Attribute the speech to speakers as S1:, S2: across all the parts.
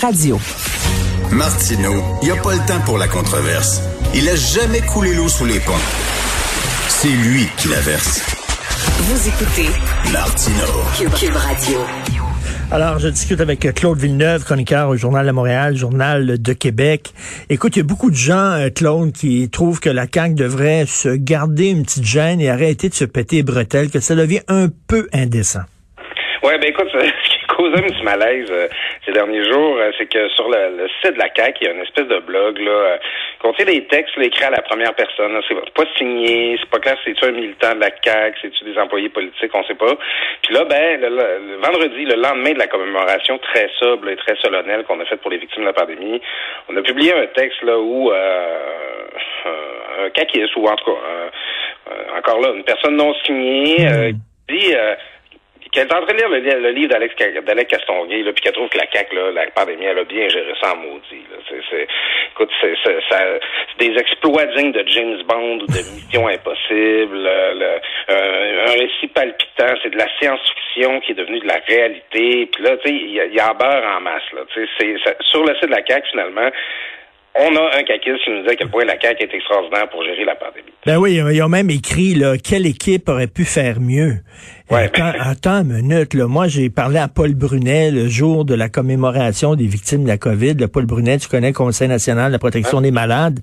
S1: Radio.
S2: Martino, il n'y a pas le temps pour la controverse. Il a jamais coulé l'eau sous les ponts. C'est lui qui la verse.
S1: Vous écoutez
S2: Martino.
S1: Cube, Radio.
S3: Alors, je discute avec Claude Villeneuve, chroniqueur au Journal de Montréal, Journal de Québec. Écoute, il y a beaucoup de gens, euh, Claude, qui trouvent que la CAQ devrait se garder une petite gêne et arrêter de se péter les bretelles, que ça devient un peu indécent.
S4: Ouais, ben écoute, causé un petit malaise euh, ces derniers jours, euh, c'est que sur le, site de la CAQ, il y a une espèce de blog là, euh, qui contient des textes là, écrits à la première personne. C'est pas signé, c'est pas clair c'est-tu un militant de la CAQ, c'est-tu des employés politiques, on sait pas. Puis là, ben, le, vendredi, le lendemain de la commémoration très sobre et très solennelle qu'on a faite pour les victimes de la pandémie, on a publié un texte là où euh, un caquiste, ou en tout cas, encore là, une personne non signée, euh, dit qu'elle est en train de lire le, livre d'Alex d'Alex Castonguay, là, puis qu'elle trouve que la CAQ, là, la pandémie, elle a bien géré ça en maudit. Là. C'est, c'est, écoute, c'est, c'est, c'est, des exploits dignes de James Bond ou de Mission Impossible, le, un, un, récit palpitant, c'est de la science-fiction qui est devenue de la réalité. Puis là, tu sais, il y, y, en beurre en masse. Là, c'est, c'est, sur le site de la CAQ, finalement, on a un caquiste qui nous dit à quel point la CAQ est extraordinaire pour gérer la pandémie.
S3: Ben oui, ils ont même écrit là, quelle équipe aurait pu faire mieux? Ouais, attends, attends une minute. Là. Moi, j'ai parlé à Paul Brunet le jour de la commémoration des victimes de la COVID. Le Paul Brunet, tu connais le Conseil national de la protection des malades.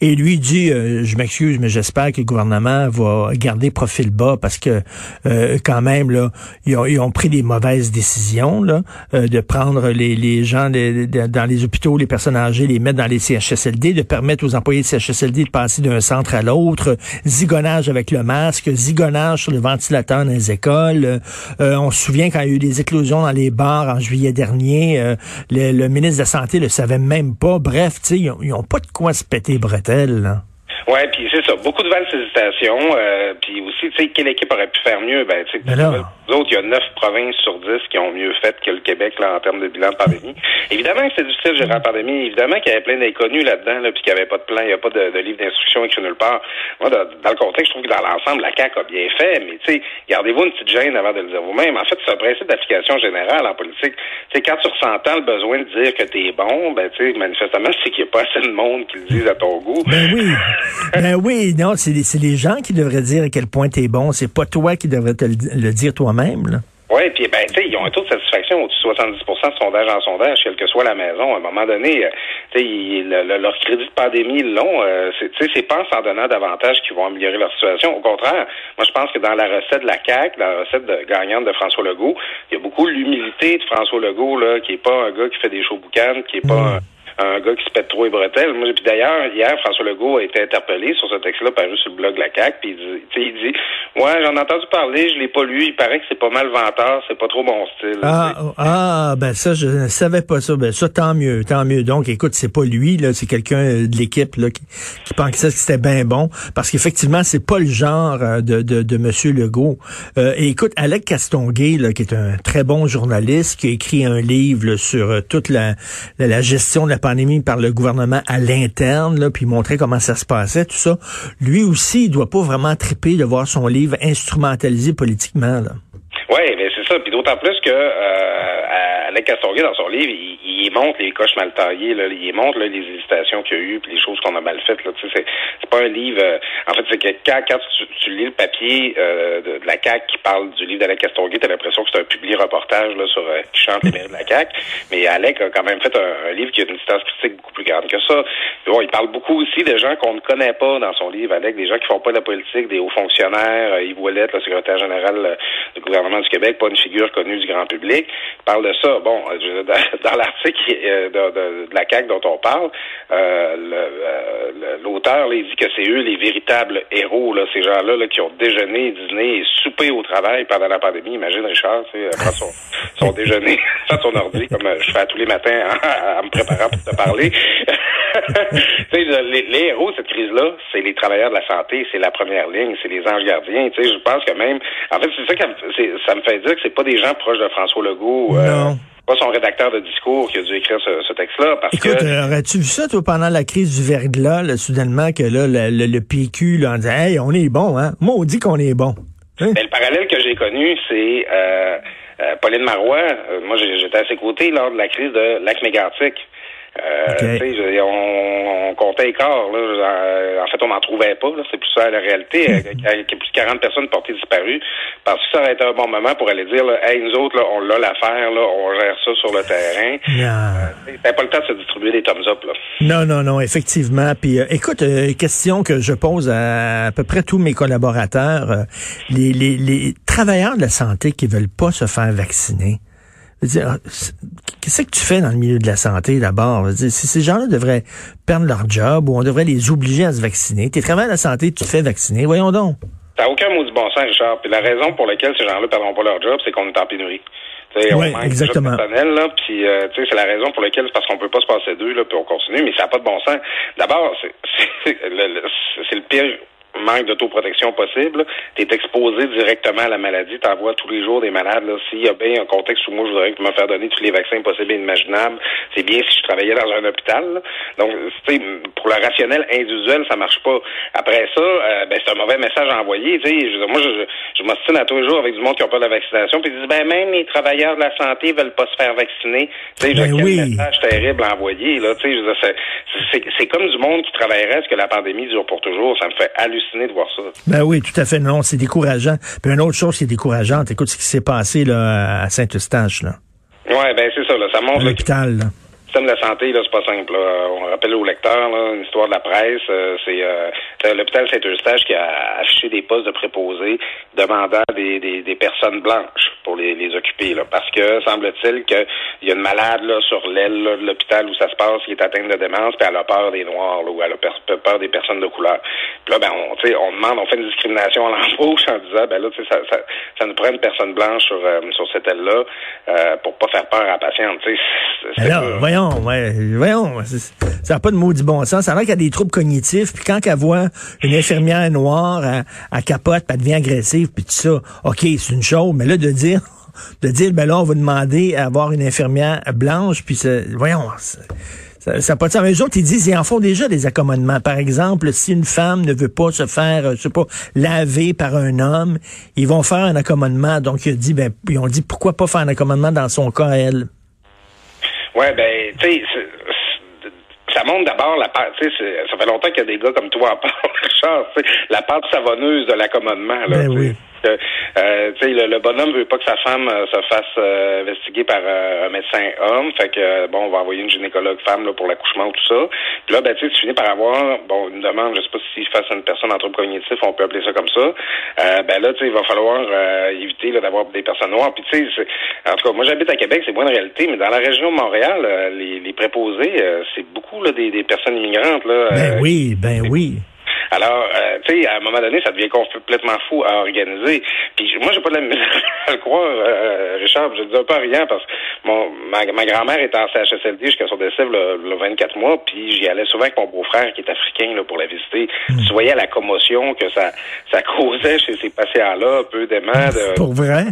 S3: Et lui dit, euh, je m'excuse, mais j'espère que le gouvernement va garder profil bas parce que euh, quand même, là, ils ont, ils ont, pris des mauvaises décisions là, euh, de prendre les, les gens dans les hôpitaux, les personnes âgées, les mettre dans les CHSLD, de permettre aux employés de CHSLD de passer d'un centre à l'autre, zigonnage avec le masque, zigonnage sur le ventilateur dans les écoles euh, on se souvient quand il y a eu des éclosions dans les bars en juillet dernier, euh, le, ministre de la Santé le savait même pas. Bref, ils n'ont pas de quoi se péter bretelles.
S4: Ouais, puis c'est ça, beaucoup de valses hésitations, euh, puis aussi, tu sais, quelle équipe aurait pu faire mieux? Ben, tu sais, nous autres, il y a neuf provinces sur dix qui ont mieux fait que le Québec, là, en termes de bilan de pandémie. Évidemment que c'est difficile de gérer la pandémie. Évidemment qu'il y avait plein d'inconnus là-dedans, là, puis qu'il n'y avait pas de plan, il n'y a pas de, livre d'instruction écrit nulle part. Moi, dans, le contexte, je trouve que dans l'ensemble, la CAQ a bien fait, mais tu sais, gardez-vous une petite gêne avant de le dire vous-même. En fait, c'est un principe d'application générale en politique. Tu sais, quand tu ressentant le besoin de dire que t'es bon, ben, tu sais, manifestement, c'est qu'il n'y a pas assez de monde qui le dise à ton goût.
S3: Ben oui. Ben oui, non, c'est les, gens qui devraient dire à quel point t'es bon. C'est pas toi qui devrais te le, dire toi-même, là.
S4: Oui, puis ben, tu sais, ils ont un taux de satisfaction au-dessus de 70% de sondage en sondage, quelle que soit la maison. À un moment donné, euh, tu sais, leur crédit de pandémie long, euh, tu sais, c'est pas en s'en donnant davantage qu'ils vont améliorer leur situation. Au contraire, moi, je pense que dans la recette de la CAQ, dans la recette de, gagnante de François Legault, il y a beaucoup l'humilité de François Legault, là, qui est pas un gars qui fait des shows boucanes, qui est pas... Mm un gars qui se pète trop les bretelles. Moi, puis d'ailleurs, hier, François Legault a été interpellé sur ce texte-là paru sur le blog de la CAQ, puis il dit, il dit Ouais, j'en ai entendu parler, je l'ai pas lu, il paraît que c'est pas mal venteur, c'est pas trop mon style.
S3: Ah, ah, ben ça, je ne savais pas ça. Ben ça, tant mieux, tant mieux. Donc, écoute, c'est pas lui, là, c'est quelqu'un de l'équipe là, qui, qui pensait que c'était bien bon. Parce qu'effectivement, c'est pas le genre euh, de, de, de M. Legault. Euh, et écoute, Alec Castonguay, là, qui est un très bon journaliste, qui a écrit un livre sur euh, toute la, la, gestion de la pandémie par le gouvernement à l'interne, puis montrer comment ça se passait, tout ça. Lui aussi, il doit pas vraiment triper de voir son livre instrumentalisé politiquement.
S4: Oui, mais c'est ça. D'autant plus que euh, Alec Castonguay, dans son livre, il, il montre les coches mal taillées, là, il montre là, les hésitations qu'il y a eu, puis les choses qu'on a mal faites. Là, c'est, c'est pas un livre. Euh, en fait, c'est que quand, quand tu, lis le papier euh, de, la CAC qui parle du livre d'Alec Castonguay, t'as l'impression que c'est un publié reportage là, sur euh, qui chante les mérites de la CAC. Mais Alec a quand même fait un, livre qui a une distance critique beaucoup plus grande que ça. bon, il parle beaucoup aussi de gens qu'on ne connaît pas dans son livre, Alec, des gens qui font pas de la politique, des hauts fonctionnaires, euh, Yves Ouellette, le secrétaire général du gouvernement du Québec, pas une figure connue du grand public. Parle de ça. Bon, dans, l'article de, de, de, la CAQ dont on parle, euh, l'auteur il dit que c'est eux les véritables héros, là, ces gens-là là, qui ont déjeuné, dîné et soupé au travail pendant la pandémie. Imagine Richard, tu sais, prendre son, son déjeuner, faire son ordi, comme euh, je fais tous les matins en, me préparant pour te parler. les, les héros de cette crise-là, c'est les travailleurs de la santé, c'est la première ligne, c'est les anges gardiens. Je pense que même, en fait, c'est ça qui ça me fait dire que c'est pas des gens proches de François Legault.
S3: Euh,
S4: pas son rédacteur de discours qui a dû écrire ce, texte-là. Parce
S3: Écoute,
S4: que...
S3: Euh, aurais-tu vu ça, toi, pendant la crise du verglas, là, soudainement, que là, le, le, PQ, là, on dit, hey, on est bon, hein? Moi, on dit qu'on est bon.
S4: Hein? Mais le parallèle que j'ai connu, c'est, euh, Pauline Marois, moi j'étais à ses côtés lors de la crise de lac mégantic. Euh, on, on, comptait les corps. Là. En fait, on n'en trouvait pas. C'est plus ça la réalité. Il y a plus de 40 personnes portées disparues. Parce que ça aurait été un bon moment pour aller dire, là, hey, nous autres, là, on l'a l'affaire, on gère ça sur le terrain. Euh, c'est pas le temps de se distribuer des thumbs up. Là.
S3: Non, non, non, effectivement. Puis, euh, écoute, euh, question que je pose à à peu près tous mes collaborateurs. Euh, les, les, les travailleurs de la santé qui veulent pas se faire vacciner. Qu'est-ce que tu fais dans le milieu de la santé d'abord? Si ces gens-là devraient perdre leur job ou on devrait les obliger à se vacciner, tu travailles à la santé, tu te fais vacciner, voyons donc.
S4: T'as aucun mot du bon sens, Richard. Puis la raison pour laquelle ces gens-là ne perdront pas leur job, c'est qu'on est en pénurie.
S3: Oui, exactement.
S4: Personnel, là, puis euh, c'est la raison pour laquelle c'est parce qu'on peut pas se passer d'eux, là, puis on continue, mais ça n'a pas de bon sens. D'abord, c'est le, le pire manque d'autoprotection possible, tu es exposé directement à la maladie, tu tous les jours des malades. S'il y a bien un contexte où moi je voudrais me faire donner tous les vaccins possibles et imaginables, c'est bien si je travaillais dans un hôpital. Donc, pour le rationnel individuel, ça marche pas. Après ça, euh, ben, c'est un mauvais message à envoyer. Je, moi, je, je m'ostine à tous les jours avec du monde qui n'a pas de la vaccination, puis ils disent ben même les travailleurs de la santé veulent pas se faire vacciner. Tu sais, ben quel message terrible à envoyer. Là, c'est comme du monde qui travaillerait à ce que la pandémie dure pour toujours. Ça me fait halluciner de voir ça.
S3: Ben oui, tout à fait. Non, c'est décourageant. Puis une autre chose qui est décourageante, écoute ce qui s'est passé là, à Saint-Eustache. Là.
S4: Ouais, ben c'est ça. Là, ça montre.
S3: L'hôpital.
S4: Système de la santé, là, c'est pas simple. On rappelle aux lecteurs là, une histoire de la presse. Euh, c'est euh, l'hôpital Saint-Eustache qui a affiché des postes de préposés demandant des, des, des personnes blanches pour les, les occuper. Là, parce que semble-t-il qu'il y a une malade là, sur l'aile de l'hôpital où ça se passe qui est atteinte de démence, puis elle a peur des noirs, là, ou elle a peur des personnes de couleur. Puis là, ben, on, on demande, on fait une discrimination à l'embauche en disant, ben là, ça, ça, ça nous prend une personne blanche sur, euh, sur cette aile-là euh, pour pas faire peur à la patiente.
S3: Alors, voyons, ouais, voyons, ça n'a pas de maudit bon sens. Ça a l'air qu'il y a des troubles cognitifs, puis quand elle voit une infirmière noire, à capote, puis elle devient agressive, puis tout ça, OK, c'est une chose, mais là, de dire de dire, ben là, on va demander à avoir une infirmière blanche, puis voyons, ça n'a pas de sens. Mais eux autres, ils disent, ils en font déjà des accommodements. Par exemple, si une femme ne veut pas se faire, euh, je sais pas, laver par un homme, ils vont faire un accommodement. Donc, ils dit, ben, ils ont dit, pourquoi pas faire un accommodement dans son cas, elle?
S4: Ouais, ben, tu sais, ça montre d'abord la part, tu sais, ça fait longtemps qu'il y a des gars comme toi à part, la part savonneuse de l'accommodement, là.
S3: Ben oui.
S4: Euh, le, le, bonhomme veut pas que sa femme euh, se fasse euh, investiguer par euh, un médecin homme. Fait que bon, on va envoyer une gynécologue femme là, pour l'accouchement ou tout ça. Puis là, ben, tu finis par avoir bon une demande, je sais pas si face à une personne en trouble cognitif, on peut appeler ça comme ça. ben là, tu sais, il va falloir éviter d'avoir des personnes noires. Puis tu sais, en tout cas, moi j'habite à Québec, c'est moins une réalité, mais dans la région de Montréal, les, les préposés, c'est beaucoup là, des, des personnes immigrantes. Là,
S3: ben oui, ben oui.
S4: Alors, euh, tu sais, à un moment donné, ça devient complètement fou à organiser. Puis moi, j'ai pas de la misère à le croire, euh, Richard. Je le dis pas rien parce que mon, ma, ma grand-mère était en CHSLD jusqu'à son décès le, 24 mois, puis j'y allais souvent avec mon beau-frère qui est africain là, pour la visiter. Hmm. Tu voyais la commotion que ça, ça causait chez ces patients-là, peu d'aimants. De,
S3: pour vrai?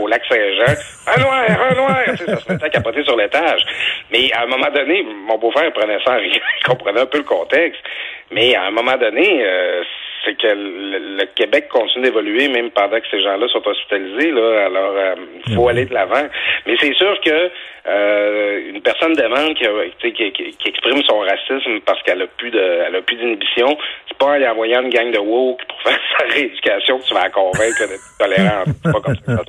S4: Au lac Saint-Jean. Un noir, un noir! ça se mettait à capoter sur l'étage. Mais à un moment donné, mon beau-frère prenait ça en rien. Il comprenait un peu le contexte. Mais à un moment donné, euh, c'est que le, Québec continue d'évoluer même pendant que ces gens-là sont hospitalisés. Là, alors, il euh, faut aller de l'avant. Mais c'est sûr que euh, une personne demande qui, qui, qui, exprime son racisme parce qu'elle a plus de, elle a plus d'inhibition, c'est pas en lui envoyant une gang de woke faire sa rééducation que tu vas la convaincre d'être tolérante. C'est pas comme ça.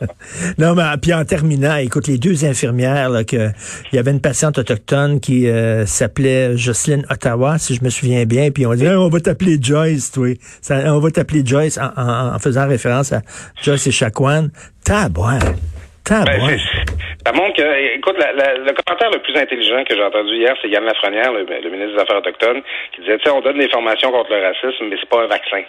S3: non, mais puis en terminant, écoute, les deux infirmières, là, que il y avait une patiente autochtone qui euh, s'appelait Jocelyne Ottawa, si je me souviens bien, puis on dit on va t'appeler Joyce, toi on va t'appeler Joyce en, faisant référence à Joyce et Chacoan. Tabouin. Tabouin. Ben,
S4: ça montre que, écoute, le commentaire le plus intelligent que j'ai entendu hier, c'est Yann Lafrenière, le, le, ministre des Affaires autochtones, qui disait, tu sais, on donne des formations contre le racisme, mais c'est pas un vaccin.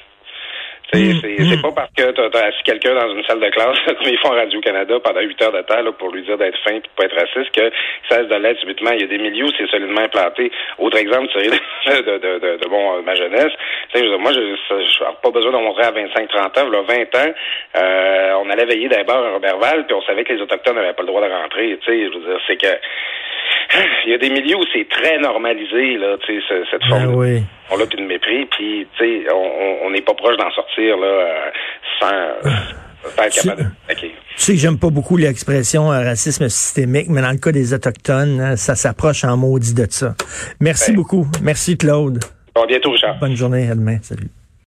S4: C'est mm. pas parce que tu as, assis quelqu'un dans une salle de classe, comme ils font Radio-Canada, pendant huit heures de temps là, pour lui dire d'être fin et de pas être raciste, que cesse de l'être subitement. Il y a des milieux où c'est solidement implanté. Autre exemple, c'est de, de, de, de, bon, ma jeunesse. moi, je n'ai pas besoin d'en montrer à 25-30 ans. Là, 20 ans, euh, on allait veiller d'abord à Robertval, puis on savait que les Autochtones n'avaient pas le droit de rentrer. Je veux dire, c'est que il y a des milieux où c'est très normalisé, là, tu sais, cette ben forme oui. on l'a plus de mépris, puis tu sais, on n'est pas proche d'en sortir là, euh, sans Tu
S3: sais que j'aime pas beaucoup l'expression euh, racisme systémique, mais dans le cas des Autochtones, hein, ça s'approche en maudit de ça. Merci beaucoup. Merci, Claude.
S4: Bon, à bientôt, Richard.
S3: Bonne journée, à demain. Salut.